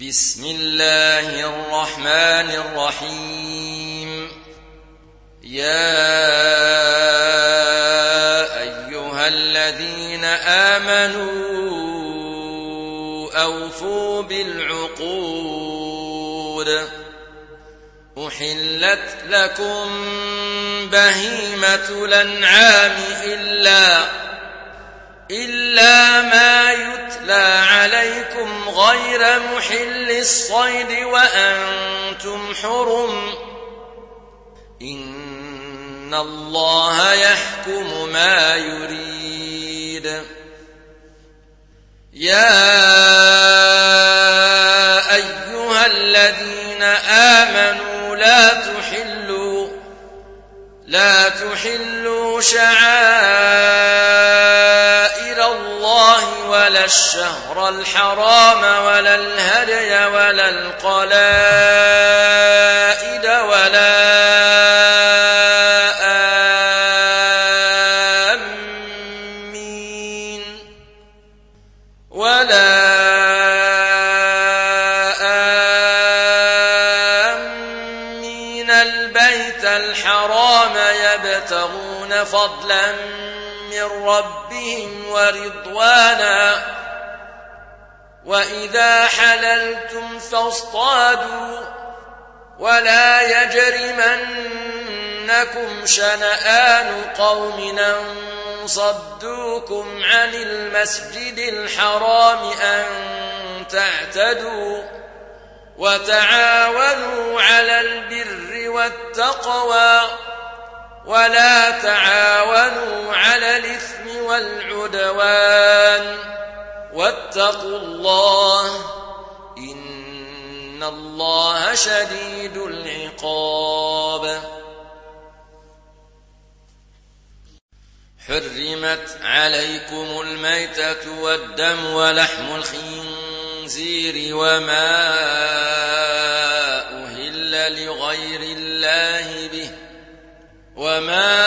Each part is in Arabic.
بسم الله الرحمن الرحيم. يا أيها الذين آمنوا أوفوا بالعقود. أحلت لكم بهيمة الأنعام إلا إلا ما يتلى عليكم غير محل الصيد وأنتم حرم. إن الله يحكم ما يريد. يا أيها الذين آمنوا لا تحلوا لا تحلوا شعائر ولا الشهر الحرام ولا الهدي ولا القلائد ولا آمين ولا آمين البيت الحرام يبتغون فضلا من ربهم ورضوانا. وإذا حللتم فاصطادوا ولا يجرمنكم شنآن قوم صدوكم عن المسجد الحرام أن تعتدوا وتعاونوا على البر والتقوى. ولا تعاونوا على الإثم والعدوان واتقوا الله إن الله شديد العقاب. حرمت عليكم الميتة والدم ولحم الخنزير وما وما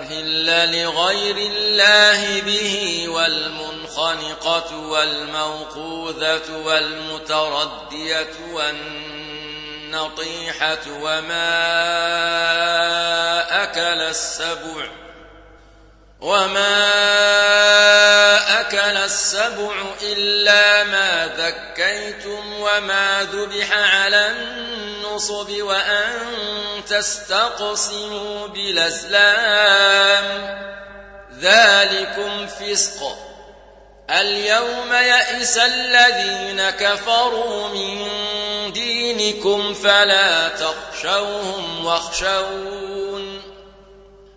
أهل لغير الله به والمنخنقة والموقوذة والمتردية والنطيحة وما أكل السبع وما أكل السبع إلا ما ذكيتم وما ذبح على النصب وأن تستقسموا بالأزلام. ذلكم فسق. اليوم يئس الذين كفروا من دينكم فلا تخشوهم واخشون.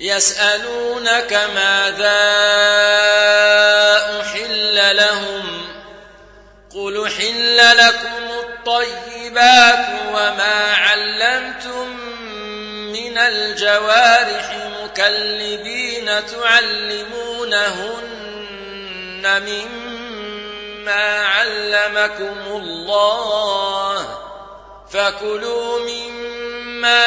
يسألونك ماذا أحل لهم قل حل لكم الطيبات وما علمتم من الجوارح مكلبين تعلمونهن مما علمكم الله فكلوا مما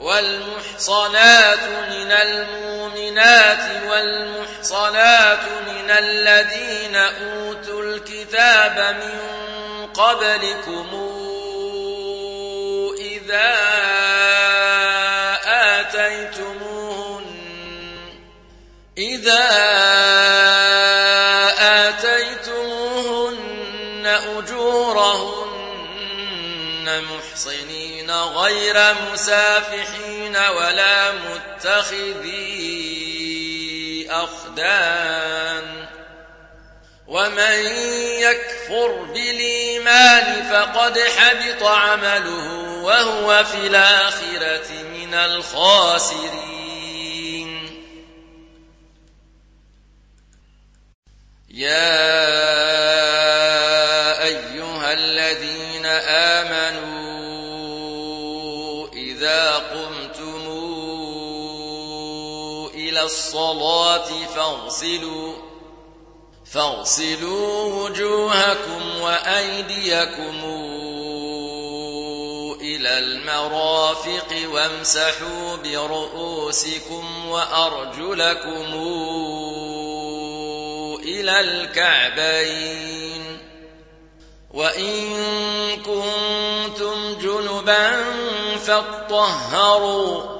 والمحصنات من المؤمنات والمحصنات من الذين أوتوا الكتاب من قبلكم إذا آتيتموهن إذا غير مسافحين ولا متخذي أخدان. ومن يكفر بالإيمان فقد حبط عمله وهو في الآخرة من الخاسرين. يا الصلاة فاغسلوا فاغسلوا وجوهكم وأيديكم إلى المرافق وامسحوا برؤوسكم وأرجلكم إلى الكعبين. وإن كنتم جنبا فاطهروا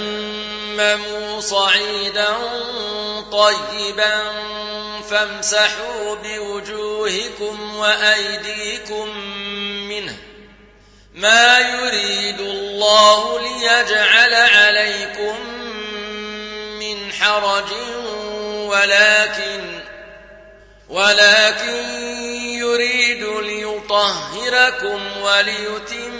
فتيمموا صعيدا طيبا فامسحوا بوجوهكم وأيديكم منه. ما يريد الله ليجعل عليكم من حرج ولكن ولكن يريد ليطهركم وليتم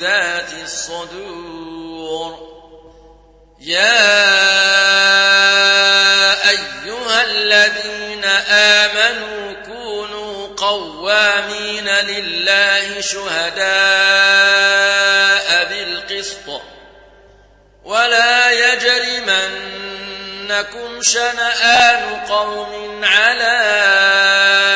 بذات الصدور. يا أيها الذين آمنوا كونوا قوامين لله شهداء بالقسط. ولا يجرمن يَجْرِمَنَّكُمْ شَنَآنُ قَوْمٍ عَلَىٰ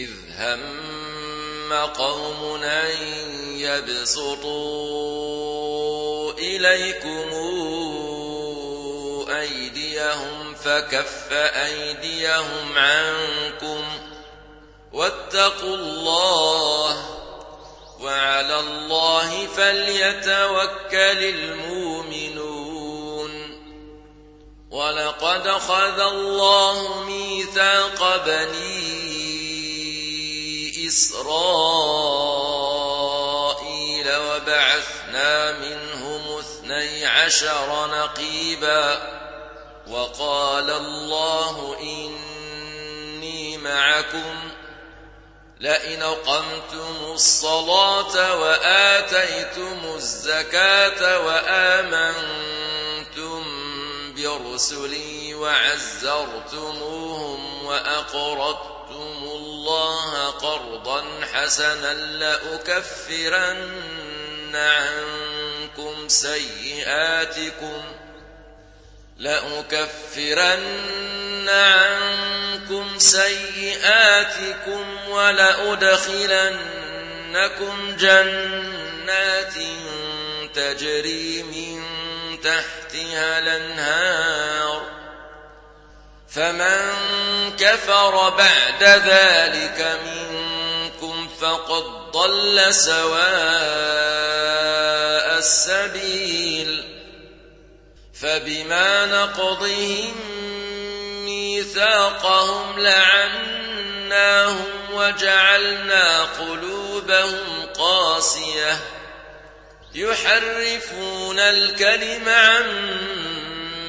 إذ هم قوم أن يبسطوا إليكم أيديهم فكف أيديهم عنكم واتقوا الله وعلى الله فليتوكل المؤمنون ولقد خذ الله ميثاق بني إسرائيل وبعثنا منهم اثني عشر نقيباً وقال الله إني معكم لئن قمتم الصلاة وآتيتم الزكاة وآمنتم برسلي وعزرتموهم وأقرضتم الله قرضا حسنا لأكفرن عنكم سيئاتكم لأكفرن عنكم سيئاتكم ولأدخلنكم جنات تجري من تحتها الأنهار فمن كفر بعد ذلك منكم فقد ضل سواء السبيل فبما نقضهم ميثاقهم لعناهم وجعلنا قلوبهم قاسية يحرفون الكلم عن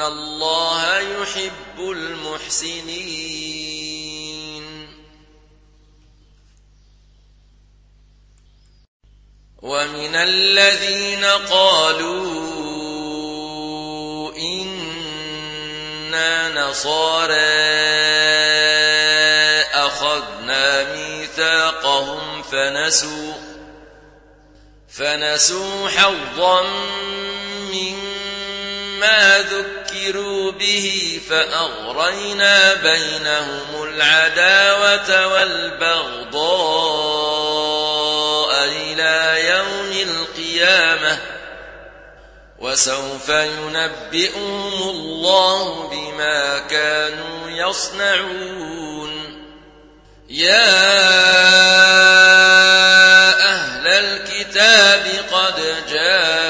الله يحب المحسنين ومن الذين قالوا إنا نصارى أخذنا ميثاقهم فنسوا فنسوا حظا مما ذكروا به فأغرينا بينهم العداوة والبغضاء إلى يوم القيامة وسوف ينبئهم الله بما كانوا يصنعون يا أهل الكتاب قد جاءكم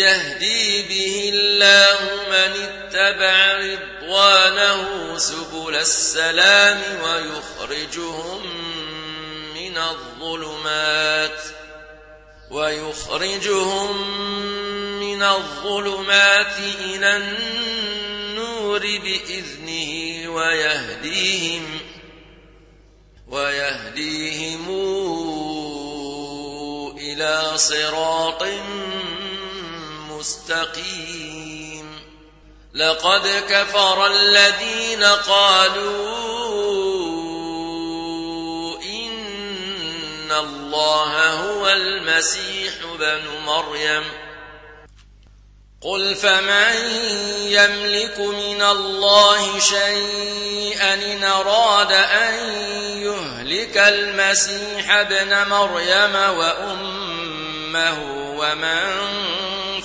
يهدي به الله من اتبع رضوانه سبل السلام ويخرجهم من الظلمات ويخرجهم من الظلمات إلى النور بإذنه ويهديهم ويهديهم إلى صراط مستقيم لقد كفر الذين قالوا إن الله هو المسيح بن مريم. قل فمن يملك من الله شيئا إن أراد أن يهلك المسيح ابن مريم وأمه ومن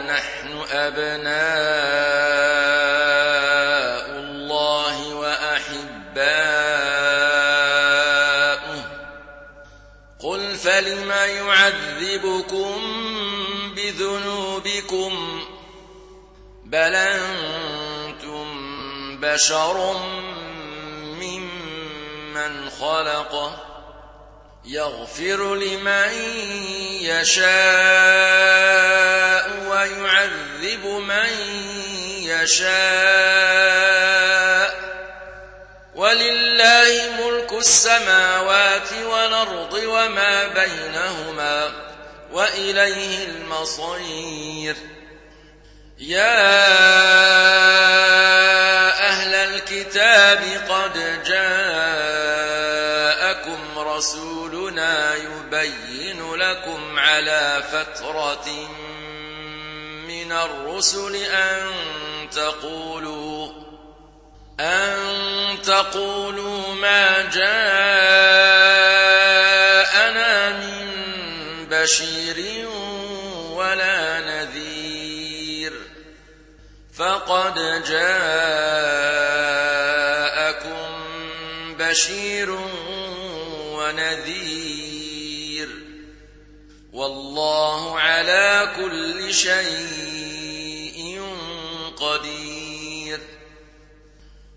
نحن أبناء الله وأحباؤه. قل فلم يعذبكم بذنوبكم بل أنتم بشر ممن خلقه يغفر لمن يشاء ويعذب من يشاء. ولله ملك السماوات والأرض وما بينهما وإليه المصير. يا أهل الكتاب قد جاءكم رسولنا يبين لكم على فترة من الرسل أن تقولوا أن تقولوا ما جاءنا من بشير ولا نذير فقد جاءكم بشير ونذير. والله على كل شيء قدير.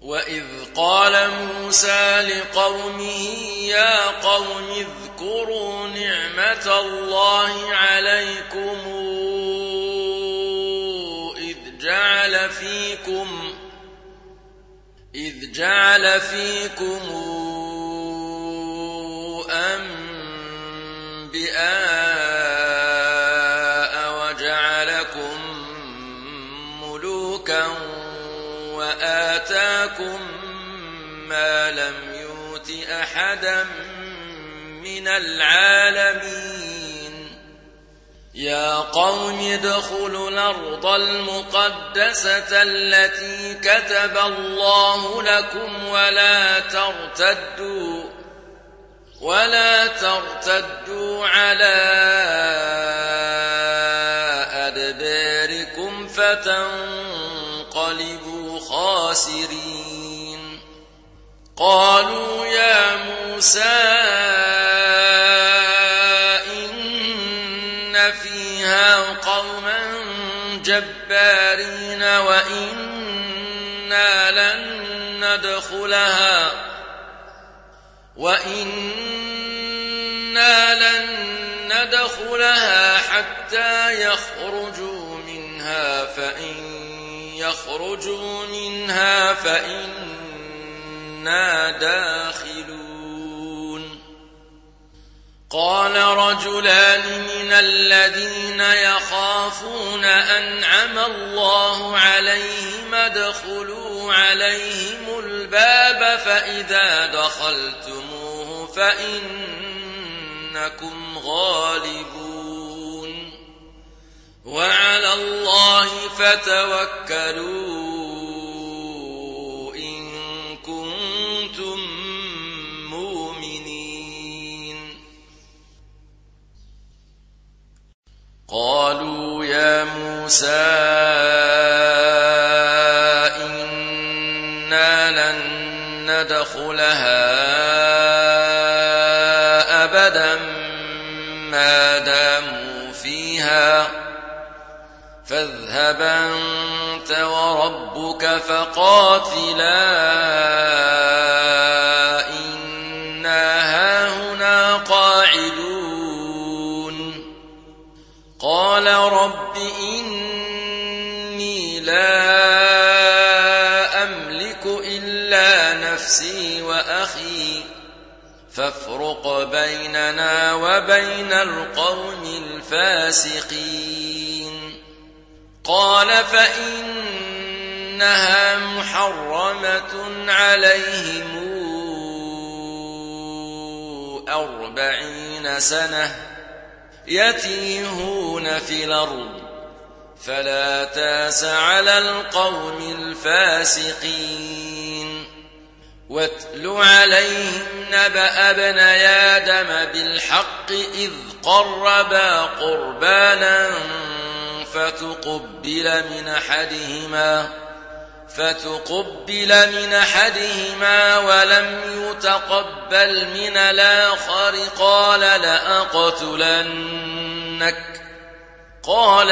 وإذ قال موسى لقومه يا قوم اذكروا نعمة الله عليكم إذ جعل فيكم إذ جعل فيكم أنبياء وجعلكم ملوكا وآتاكم ما لم يؤت أحدا من العالمين يا قوم ادخلوا الأرض المقدسة التي كتب الله لكم ولا ترتدوا ولا ترتدوا على أدباركم فتنقلبوا خاسرين. قالوا يا موسى إن فيها قوما جبارين وإنا لن ندخلها. وإنا لن ندخلها حتى يخرجوا منها فإن يخرجوا منها فإنا داخلون قال رجلان من الذين يخافون أنعم الله عليهم ادخلوا عليهم الباب فإذا دخلتموه فإنكم غالبون وعلى الله فتوكلوا موسى ندخلها أبدا ما داموا فيها. فاذهب أنت وربك فقاتلا الفاسقين. قال فإنها محرمة عليهم أربعين سنة يتيهون في الأرض فلا تاس على القوم الفاسقين. واتل عليهم نبأ ابن آدم بالحق إذ قربا قربانا فتقبل من أحدهما فتقبل من أحدهما ولم يتقبل من الآخر قال لأقتلنك قال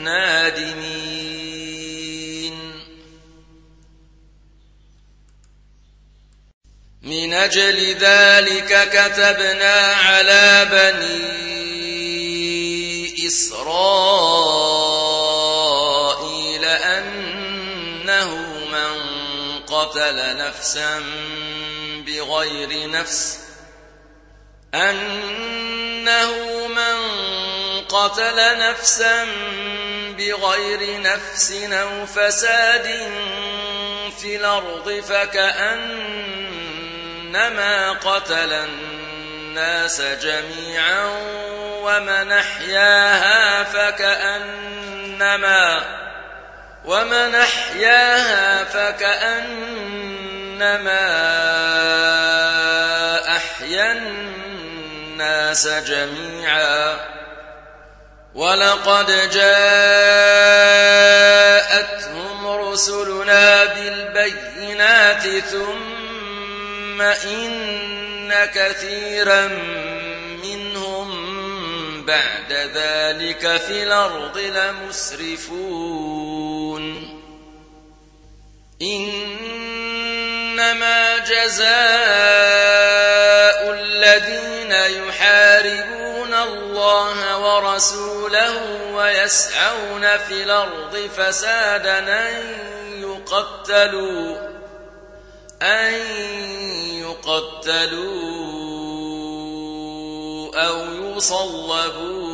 النادمين. من أجل ذلك كتبنا على بني إسرائيل أنه من قتل نفسا بغير نفس أنه من قتل نفسا بغير نفس أو فساد في الأرض فكأنما قتل الناس جميعا ومن أحياها فكأنما ومن أحياها فكأنما أحيا الناس جميعا ولقد جاءتهم رسلنا بالبينات ثم إن كثيرا منهم بعد ذلك في الأرض لمسرفون. إنما جزاء الذين يحاربون الله ورسوله ويسعون في الأرض فسادا أن يقتلوا أن يقتلوا أو يصلبوا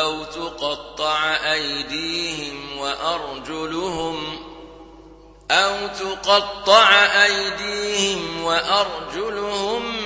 أو تقطع أيديهم وأرجلهم أو تقطع أيديهم وأرجلهم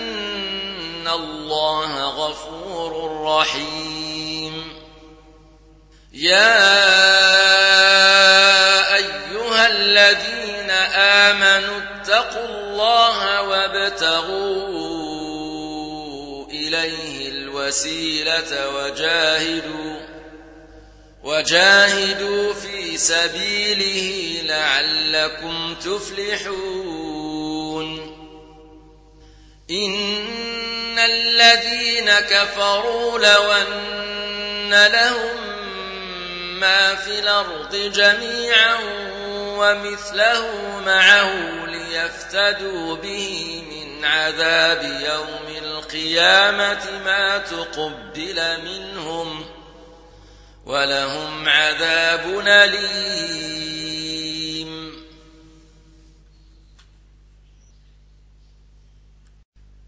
الله غفور رحيم. يا أيها الذين آمنوا اتقوا الله وابتغوا إليه الوسيلة وجاهدوا وجاهدوا في سبيله لعلكم تفلحون. إن الذين كفروا لو أن لهم ما في الأرض جميعا ومثله معه ليفتدوا به من عذاب يوم القيامة ما تقبل منهم ولهم عذاب أليم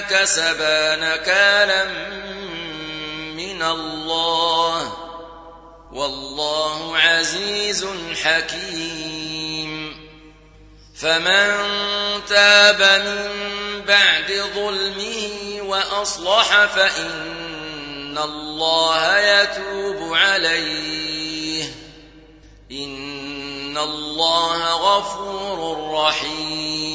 كسبا نكالا من الله. والله عزيز حكيم. فمن تاب من بعد ظلمه وأصلح فإن الله يتوب عليه. إن الله غفور رحيم.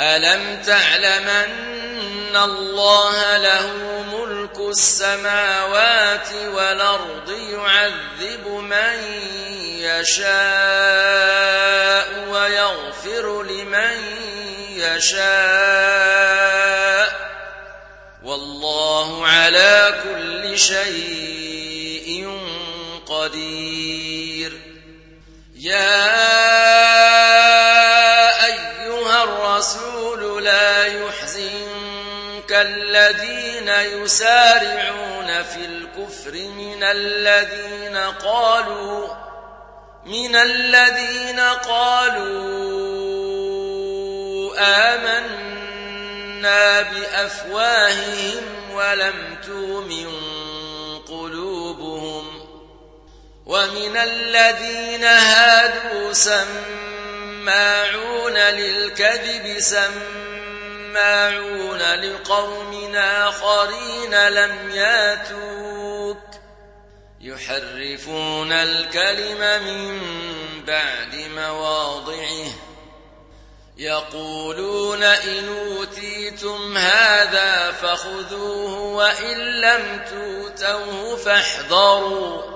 ألم تعلم أن الله له ملك السماوات والأرض يعذب من يشاء ويغفر لمن يشاء والله على كل شيء قدير. يا الرسول لا يحزنك الذين يسارعون في الكفر من الذين قالوا من الذين قالوا آمنا بأفواههم ولم تؤمن قلوبهم ومن الذين هادوا سماعون للكذب سماعون لقوم آخرين لم ياتوك. يحرفون الكلم من بعد مواضعه. يقولون إن أوتيتم هذا فخذوه وإن لم توتوه فاحذروا.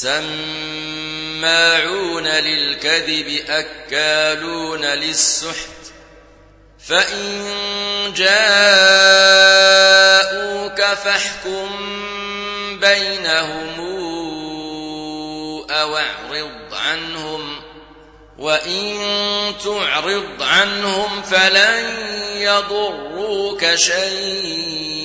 سماعون للكذب أكالون للسحت. فإن جاءوك فاحكم بينهم أو اعرض عنهم. وإن تعرض عنهم فلن يضروك شيئا.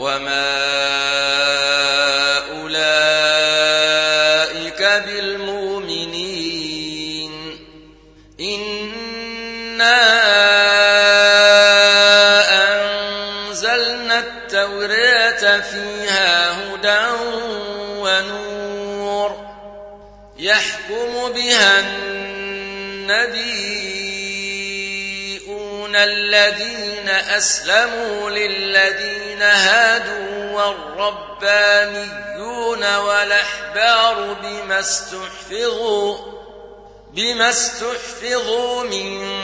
وما أولئك بالمؤمنين إنا أنزلنا التوراة فيها هدى ونور يحكم بها النبيون الذين أسلموا للذين هادوا والربانيون والأحبار بما استحفظوا بما استحفظوا من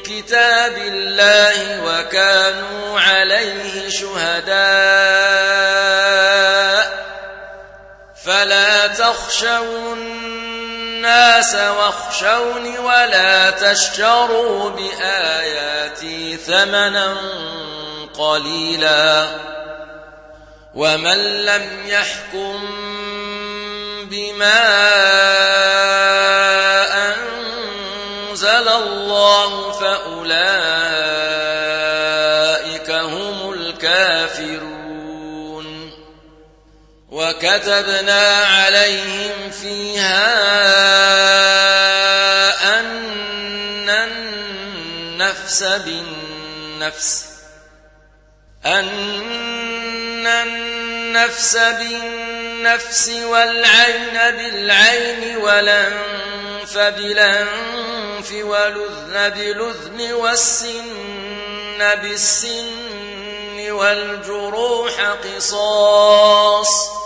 كتاب الله وكانوا عليه شهداء. فلا تخشوا الناس واخشوني ولا تشتروا بآياتي ثمنا قليلا ومن لم يحكم بما وكتبنا عليهم فيها أن النفس بالنفس أن النفس بالنفس والعين بالعين والأنف بالأنف والأذن بالأذن والسن بالسن والجروح قصاص.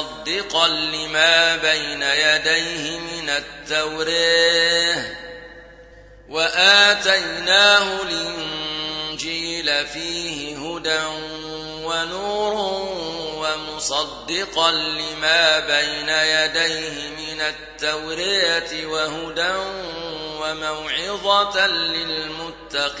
مصدقا لما بين يديه من التوراه وآتيناه الإنجيل فيه هدى ونور ومصدقا لما بين يديه من التوراة وهدى وموعظة للمتقين.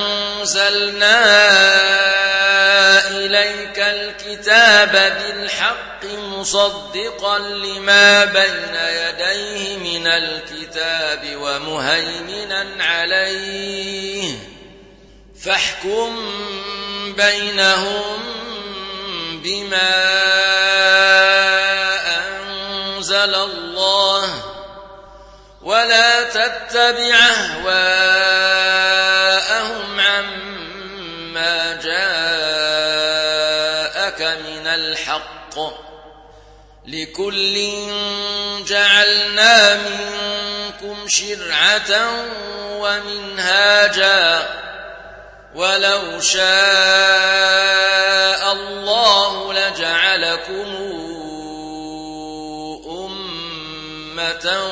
وأنزلنا إليك الكتاب بالحق مصدقا لما بين يديه من الكتاب ومهيمنا عليه فاحكم بينهم بما أنزل الله ولا تتبع أهواءهم عما جاءك من الحق لكل جعلنا منكم شرعة ومنهاجا ولو شاء الله لجعلكم أمة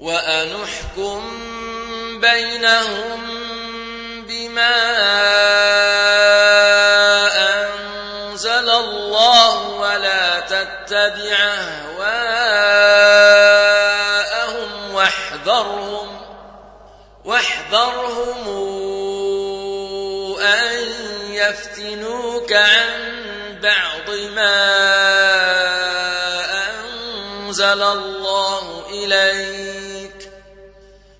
وأنحكم بينهم بما أنزل الله ولا تتبع أهواءهم واحذرهم واحذرهم أن يفتنوك عن بعض ما أنزل الله إليك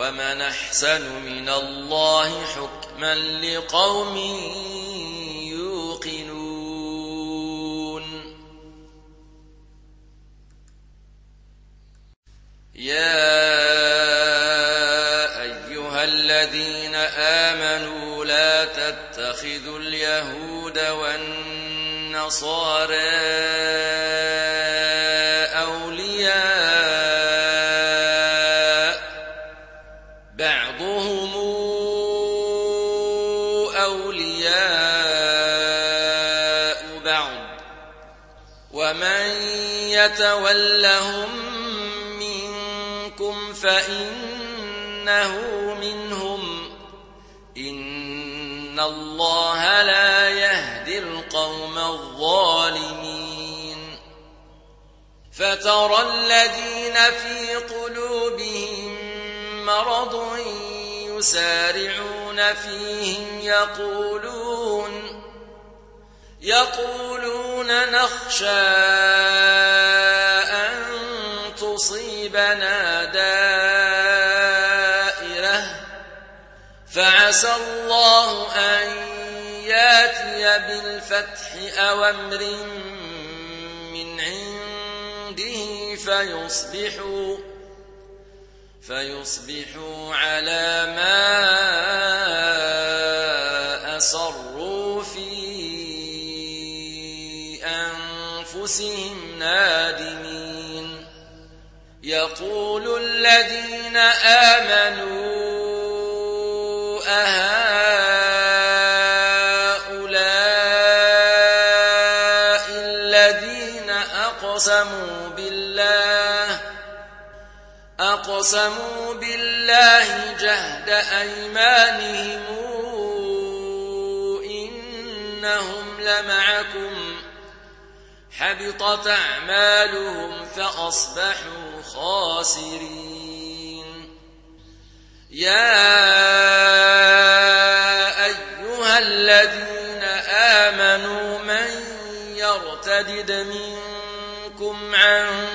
ومن أحسن من الله حكما لقوم يوقنون. يا أيها الذين آمنوا لا تتخذوا اليهود والنصارى يتولهم منكم فإنه منهم إن الله لا يهدي القوم الظالمين فترى الذين في قلوبهم مرض يسارعون فيهم يقولون يقولون نخشى أن تصيبنا دائرة فعسى الله أن يأتي بالفتح أو أمر من عنده فيصبحوا فيصبحوا على ما أسروا. نادمين يقول الذين آمنوا أهؤلاء الذين أقسموا بالله أقسموا بالله جهد أيمانهم إنهم لمعكم حبطت أعمالهم فأصبحوا خاسرين. يا أيها الذين آمنوا من يرتدد منكم عن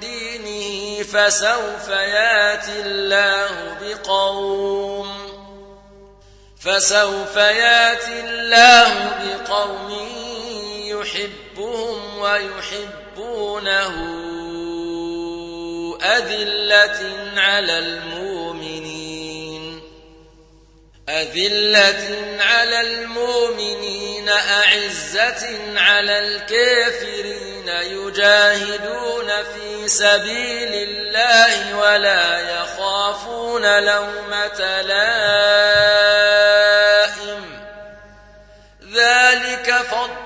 دينه فسوف ياتي الله بقوم فسوف ياتي الله بقوم يحبهم ويحبونه أذلة على المؤمنين. أذلة على المؤمنين أعزة على الكافرين. يجاهدون في سبيل الله ولا يخافون لومة لائم. ذلك فضل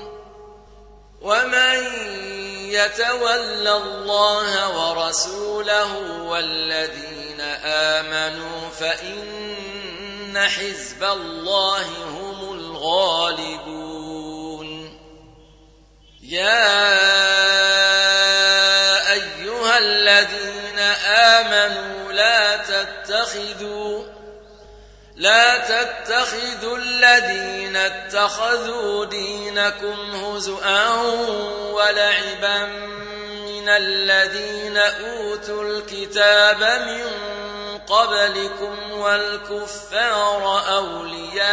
ومن يتول الله ورسوله والذين آمنوا فإن حزب الله هم الغالبون. يا أيها الذين آمنوا لا تتخذوا لا تتخذوا الذين اتخذوا دينكم هزؤا ولعبا من الذين أوتوا الكتاب من قبلكم والكفار أولياء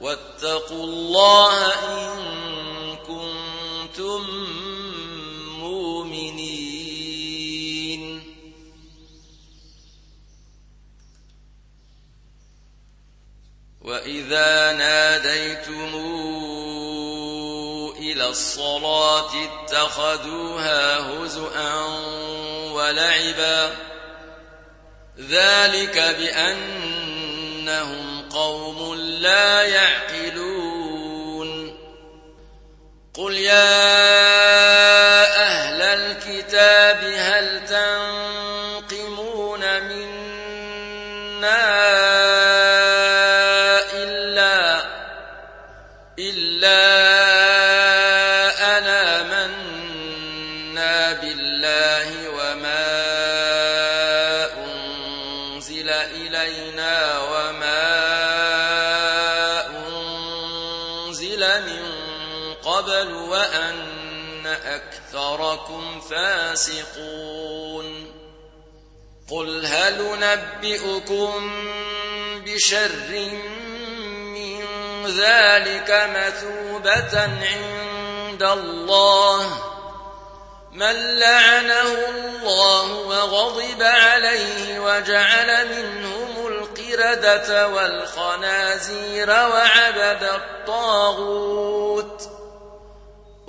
واتقوا الله إن كنتم وإذا ناديتم إلى الصلاة اتخذوها هزؤا ولعبا ذلك بأنهم قوم لا يعقلون قل يا أهل الكتاب أكثركم فاسقون. قل هل نبئكم بشر من ذلك مثوبة عند الله؟ من لعنه الله وغضب عليه وجعل منهم القردة والخنازير وعبد الطاغوت.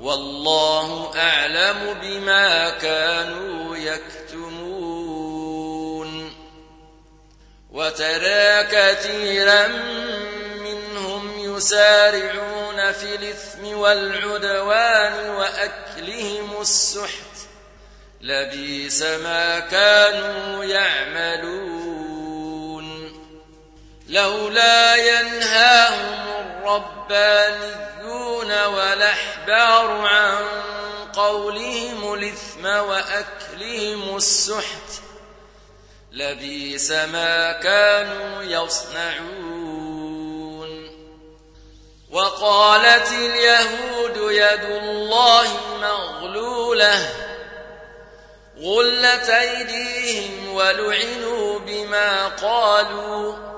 والله أعلم بما كانوا يكتمون. وترى كثيرا منهم يسارعون في الإثم والعدوان وأكلهم السحت. لبيس ما كانوا يعملون. لولا ينهاهم الربانيون والأحبار عن قولهم الإثم وأكلهم السحت لبيس ما كانوا يصنعون وقالت اليهود يد الله مغلولة غلت أيديهم ولعنوا بما قالوا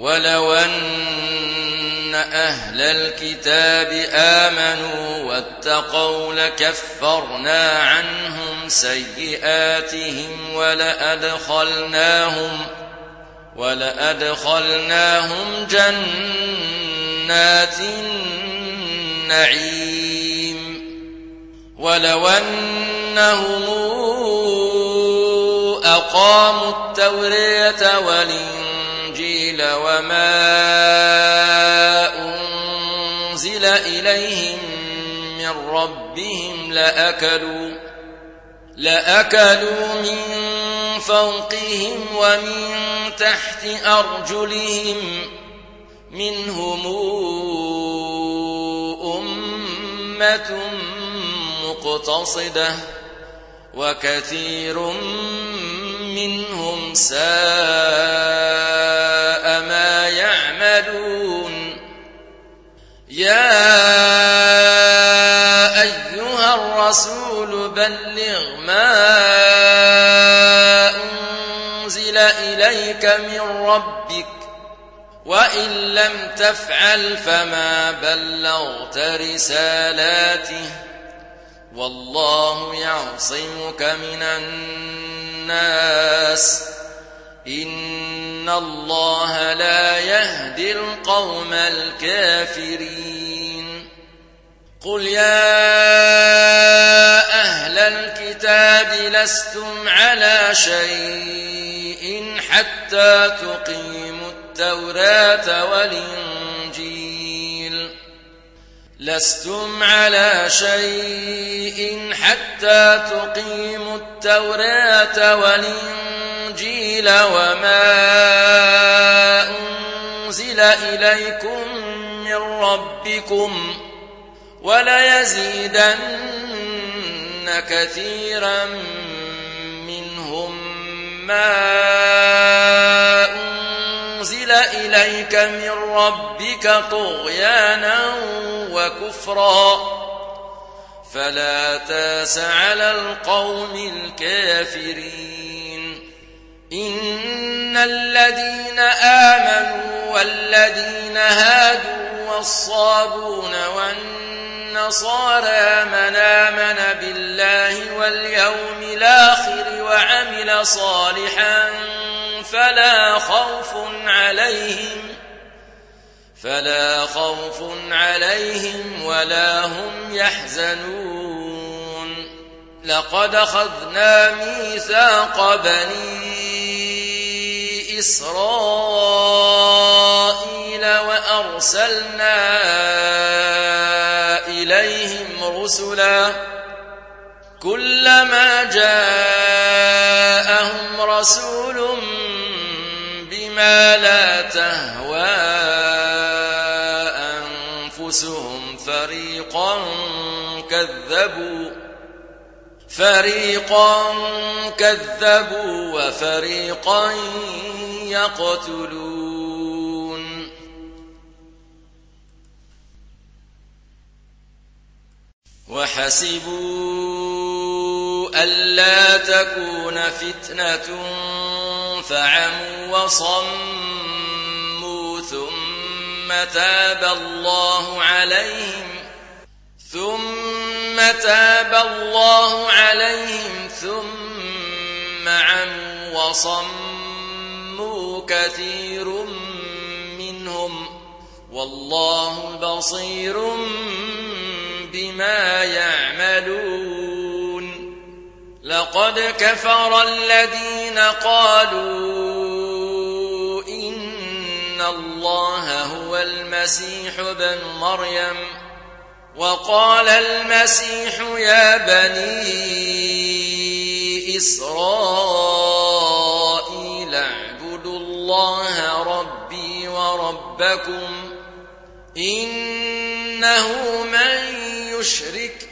ولو أن أهل الكتاب آمنوا واتقوا لكفرنا عنهم سيئاتهم ولأدخلناهم ولأدخلناهم جنات النعيم ولو أنهم أقاموا التورية والإنجيل وما أنزل إليهم من ربهم لأكلوا لأكلوا من فوقهم ومن تحت أرجلهم منهم أمة مقتصدة وكثير منهم ساء ما يعملون. يا أيها الرسول بلغ ما أنزل إليك من ربك وإن لم تفعل فما بلغت رسالاته. والله يعصمك من الناس. إن الله لا يهدي القوم الكافرين. قل يا أهل الكتاب لستم على شيء حتى تقيموا التوراة والإنجيل. لستم على شيء حتى تقيموا التوراة والإنجيل وما أنزل إليكم من ربكم وليزيدن كثيرا منهم ما أنزل إليك من ربك طغيانا وكفرا. فلا تاس على القوم الكافرين. إن الذين آمنوا والذين هادوا والصابون والنصارى من آمن بالله واليوم الآخر وعمل صالحا فلا خوف عليهم فلا خوف عليهم ولا هم يحزنون. لقد أخذنا ميثاق بني إسرائيل وأرسلنا إليهم رسلا كلما جاءهم رسول لا تهوى أنفسهم فريقا كذبوا فريقا كذبوا وفريقا يقتلون. وحسبوا ألا تكون فتنة فعموا وصموا ثم تاب الله عليهم ثم تاب الله عليهم ثم عموا وصموا كثير منهم والله بصير بما يعملون لقد كفر الذين قالوا إن الله هو المسيح بن مريم وقال المسيح يا بني إسرائيل اعبدوا الله ربي وربكم إنه من يشرك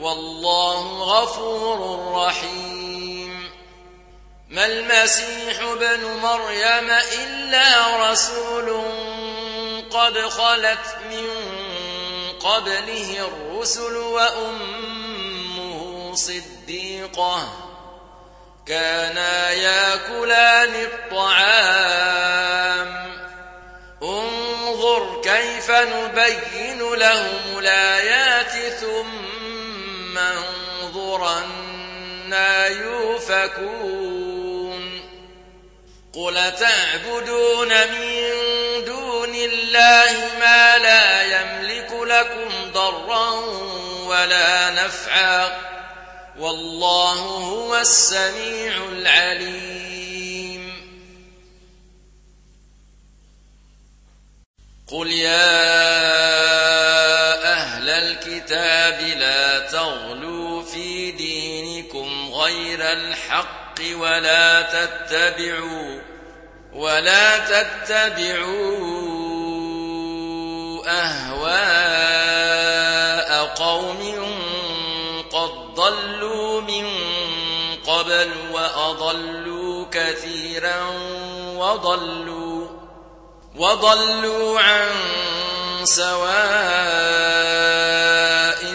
والله غفور رحيم. ما المسيح بن مريم إلا رسول قد خلت من قبله الرسل وأمه صديقة. كانا ياكلان الطعام. انظر كيف نبين لهم الآيات ثم انظر أنا يوفكون. قل تعبدون من دون الله ما لا يملك لكم ضرا ولا نفعا. والله هو السميع العليم. قل يا الكتاب لا تغلوا في دينكم غير الحق ولا تتبعوا ولا تتبعوا أهواء قوم قد ضلوا من قبل وأضلوا كثيرا وضلوا وضلوا عن سواء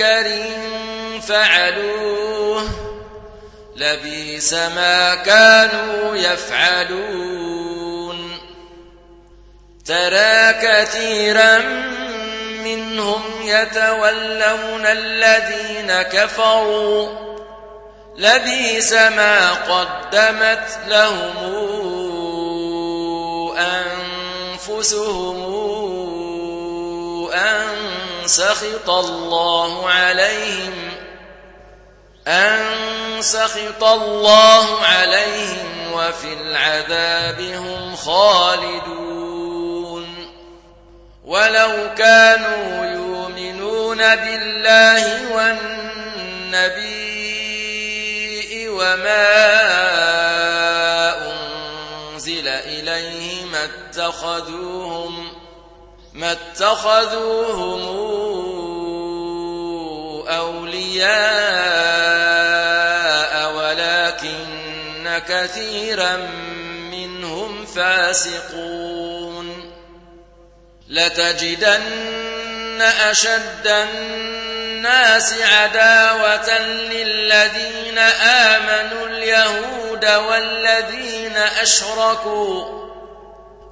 منكر فعلوه لبيس ما كانوا يفعلون ترى كثيرا منهم يتولون الذين كفروا لبيس ما قدمت لهم أنفسهم أن سخط الله عليهم أن سخط الله عليهم وفي العذاب هم خالدون. ولو كانوا يؤمنون بالله والنبي وما أنزل إليه ما اتخذوهم ما اتخذوهم أولياء ولكن كثيرا منهم فاسقون. لتجدن أشد الناس عداوة للذين آمنوا اليهود والذين أشركوا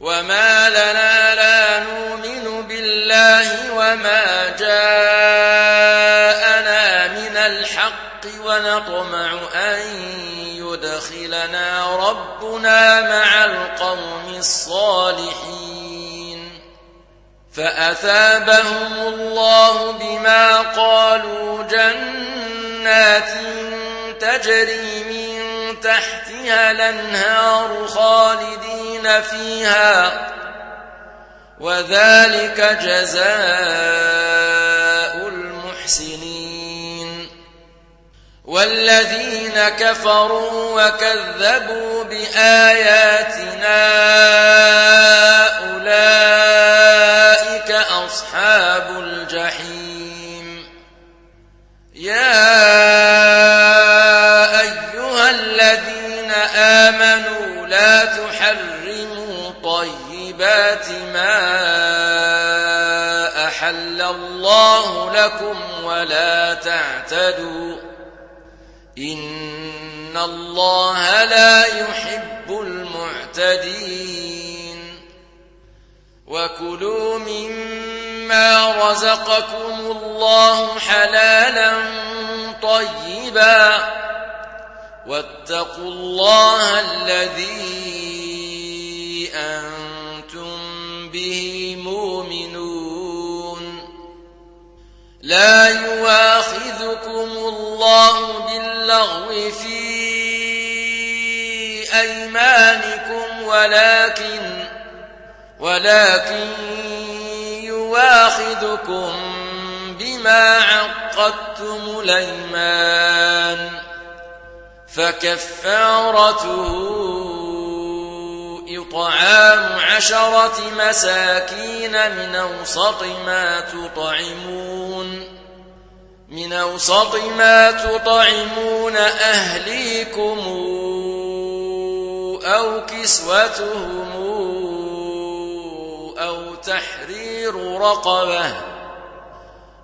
وما لنا لا نؤمن بالله وما جاءنا من الحق ونطمع أن يدخلنا ربنا مع القوم الصالحين فأثابهم الله بما قالوا جنات تجري من تحتها الأنهار خالدين فيها وذلك جزاء المحسنين. والذين كفروا وكذبوا بآياتنا أولئك أصحاب الجحيم. يا آمنوا لا تحرموا طيبات ما أحل الله لكم ولا تعتدوا إن الله لا يحب المعتدين وكلوا مما رزقكم الله حلالا طيبا واتقوا الله الذي أنتم به مؤمنون. لا يواخذكم الله باللغو في أيمانكم ولكن ولكن يواخذكم بما عقدتم الأيمان. فكفارته إطعام عشرة مساكين من أوسط ما تطعمون من أوسط ما تطعمون أهليكم أو كسوتهم أو تحرير رقبة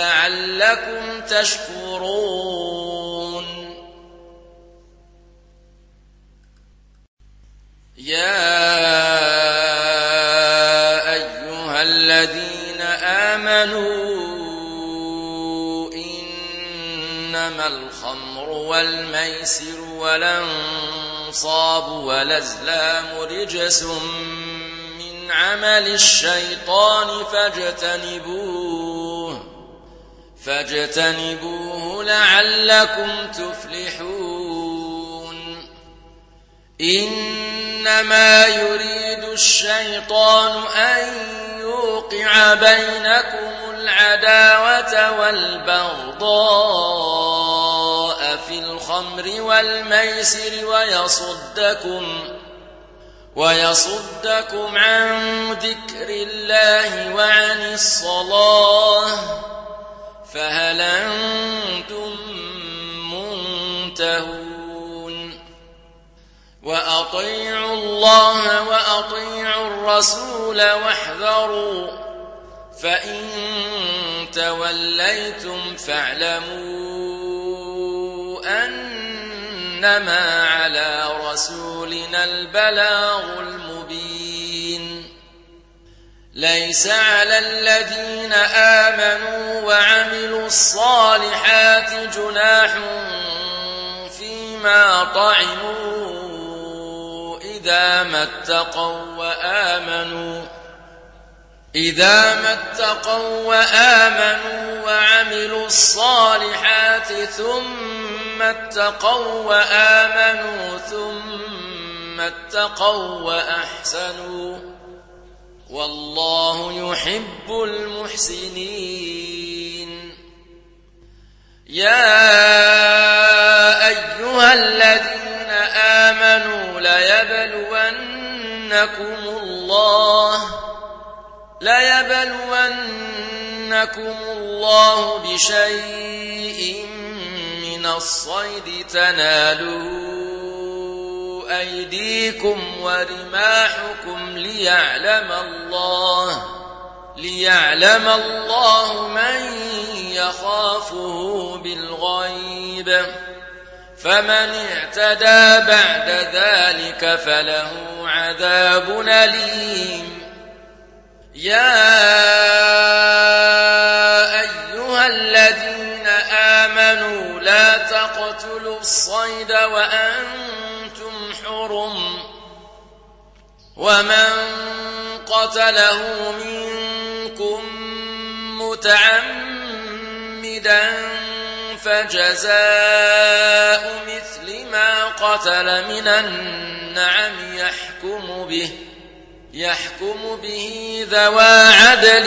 لعلكم تشكرون. يا أيها الذين آمنوا إنما الخمر والميسر والأنصاب والأزلام رجس من عمل الشيطان فاجتنبوه. فاجتنبوه لعلكم تفلحون. إنما يريد الشيطان أن يوقع بينكم العداوة والبغضاء في الخمر والميسر ويصدكم ويصدكم عن ذكر الله وعن الصلاة. فهل أنتم منتهون؟ وأطيعوا الله وأطيعوا الرسول واحذروا فإن توليتم فاعلموا أنما على رسولنا البلاغ المبين. ليس على الذين آمنوا وعملوا الصالحات جناح فيما طعموا إذا ما اتقوا وآمنوا إذا ما اتقوا وآمنوا وعملوا الصالحات ثم اتقوا وآمنوا ثم اتقوا وأحسنوا والله يحب المحسنين. يا أيها الذين آمنوا ليبلونكم الله ليبلونكم الله بشيء من الصيد تناله أيديكم ورماحكم ليعلم الله ليعلم الله من يخافه بالغيب. فمن اعتدى بعد ذلك فله عذاب أليم. يا أيها الذين آمنوا لا تقتلوا الصيد وأنتم حرم. ومن قتله منكم متعمدا فجزاء مثل ما قتل من النعم يحكم به يحكم به ذوى عدل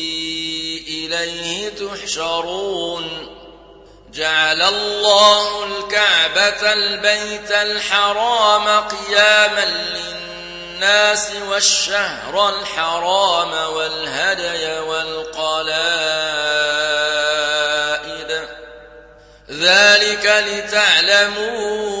إليه تحشرون. جعل الله الكعبة البيت الحرام قياما للناس والشهر الحرام والهدي والقلائد. ذلك لتعلمون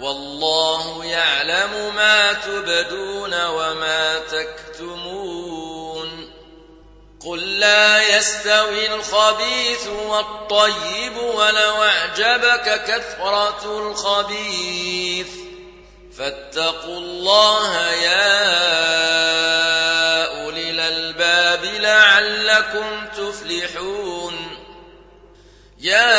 والله يعلم ما تبدون وما تكتمون. قل لا يستوي الخبيث والطيب ولو أعجبك كثرة الخبيث. فاتقوا الله يا أولي الألباب لعلكم تفلحون. يا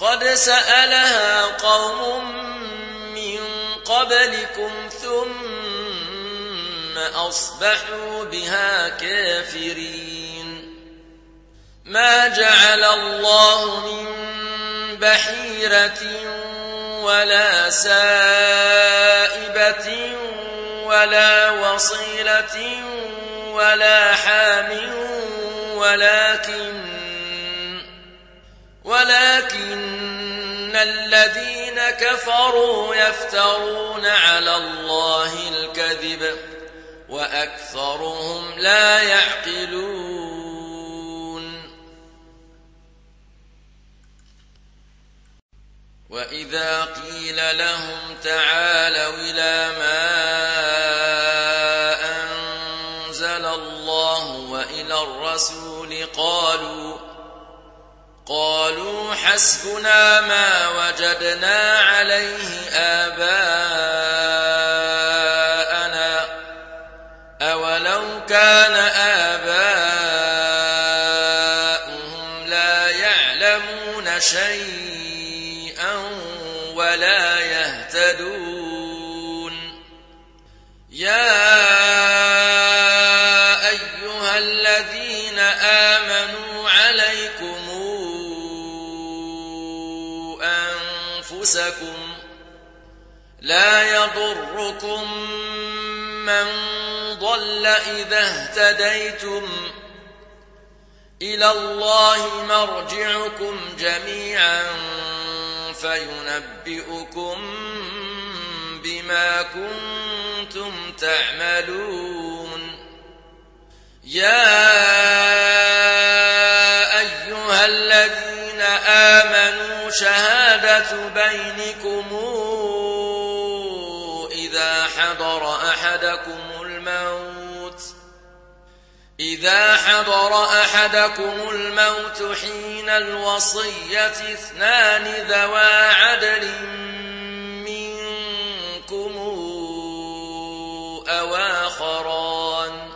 قد سألها قوم من قبلكم ثم أصبحوا بها كافرين. ما جعل الله من بحيرة ولا سائبة ولا وصيلة ولا حام ولكن ولكن الذين كفروا يفترون على الله الكذب وأكثرهم لا يعقلون. وإذا قيل لهم تعالوا إلى ما أنزل الله وإلى الرسول قالوا قالوا حسبنا ما وجدنا عليه آباءنا أولو كان أنفسكم لا يضركم من ضل إذا اهتديتم إلى الله مرجعكم جميعا فينبئكم بما كنتم تعملون يا بينكم إذا حضر أحدكم الموت إذا حضر أحدكم الموت حين الوصية اثنان ذوى عدل منكم أواخران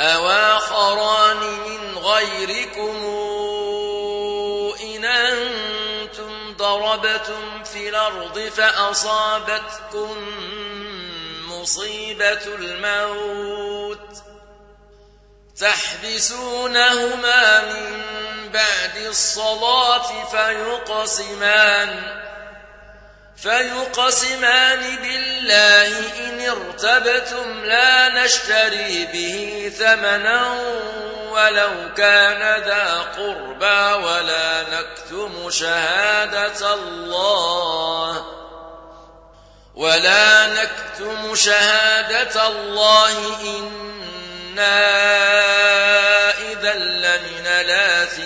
أواخران من غيركم ضربتم في الأرض فأصابتكم مصيبة الموت تحبسونهما من بعد الصلاة فيقسمان فيقسمان بالله إن ارتبتم لا نشتري به ثمنا ولو كان ذا قربى ولا نكتم شهادة الله ولا نكتم شهادة الله إنا إذا لمن الآثمين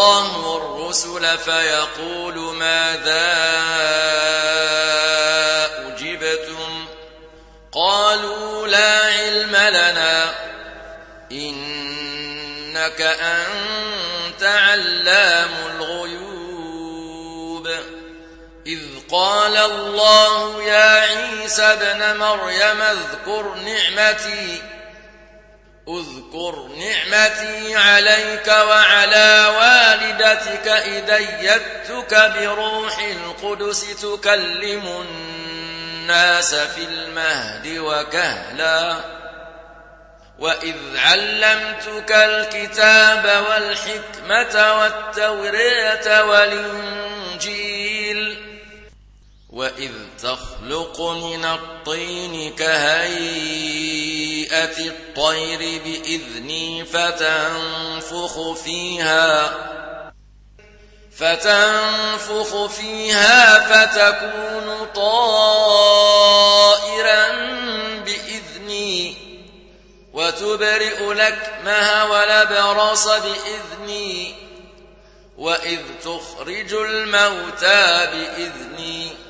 الله الرسل فيقول ماذا أجبتم؟ قالوا لا علم لنا. إنك أنت علام الغيوب. إذ قال الله يا عيسى ابن مريم اذكر نعمتي. اذكر نعمتي عليك وعلى والدتك إذ أيدتك بروح القدس تكلم الناس في المهد وكهلا. وإذ علمتك الكتاب والحكمة والتورية والإنجيل وإذ تخلق من الطين كهيئة الطير بإذني فتنفخ فيها فتنفخ فيها فتكون طائرا بإذني وتبرئ لكمها ولبرص بإذني وإذ تخرج الموتى بإذني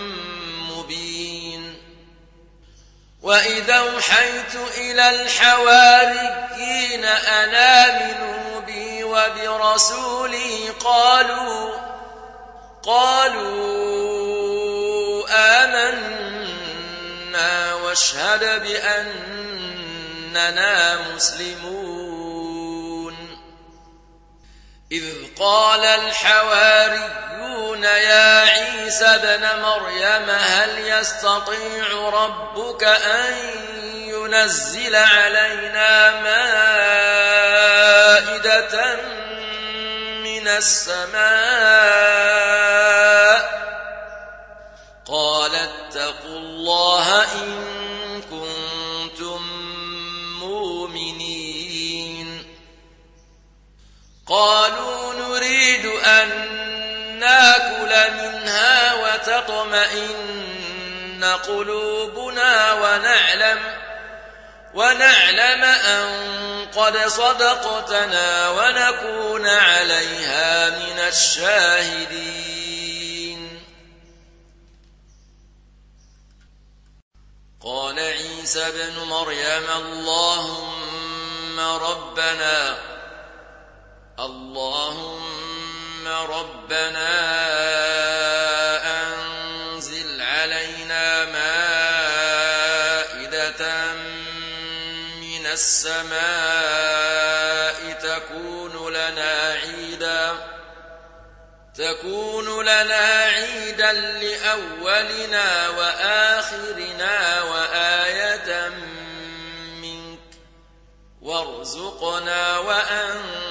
وإذا أوحيت إلى الحواريين أن آمنوا بي وبرسولي قالوا قالوا آمنا واشهد بأننا مسلمون. إذ قال الحواريون يا عيسى ابن مريم هل يستطيع ربك أن ينزل علينا مائدة من السماء؟ قال اتقوا الله إن كنتم مؤمنين. قالوا نريد أن ناكل منها وتطمئن قلوبنا ونعلم ونعلم أن قد صدقتنا ونكون عليها من الشاهدين. قال عيسى بن مريم اللهم ربنا اللهم ربنا أنزل علينا مائدة من السماء تكون لنا عيدا تكون لنا عيدا لأولنا وآخرنا وآية منك. وارزقنا وأنت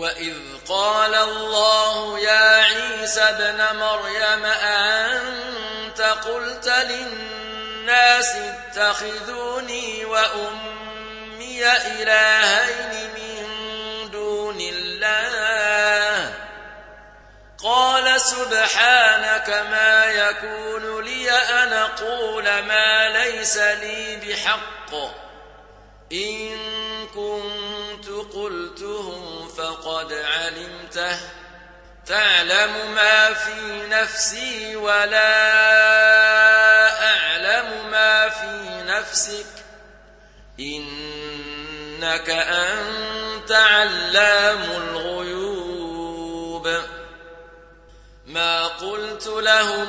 وإذ قال الله يا عيسى ابن مريم أنت قلت للناس اتخذوني وأمي إلهين من دون الله قال سبحانك ما يكون لي أن أقول ما ليس لي بحق إن كنت قلته فقد علمته. تعلم ما في نفسي ولا أعلم ما في نفسك. إنك أنت علام الغيوب. ما قلت لهم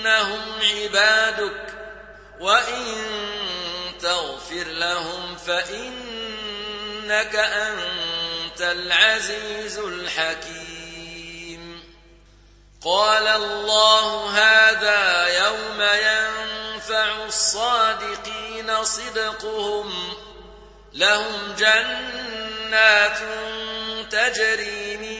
فإنهم عبادك وإن تغفر لهم فإنك أنت العزيز الحكيم. قال الله هذا يوم ينفع الصادقين صدقهم لهم جنات تجري من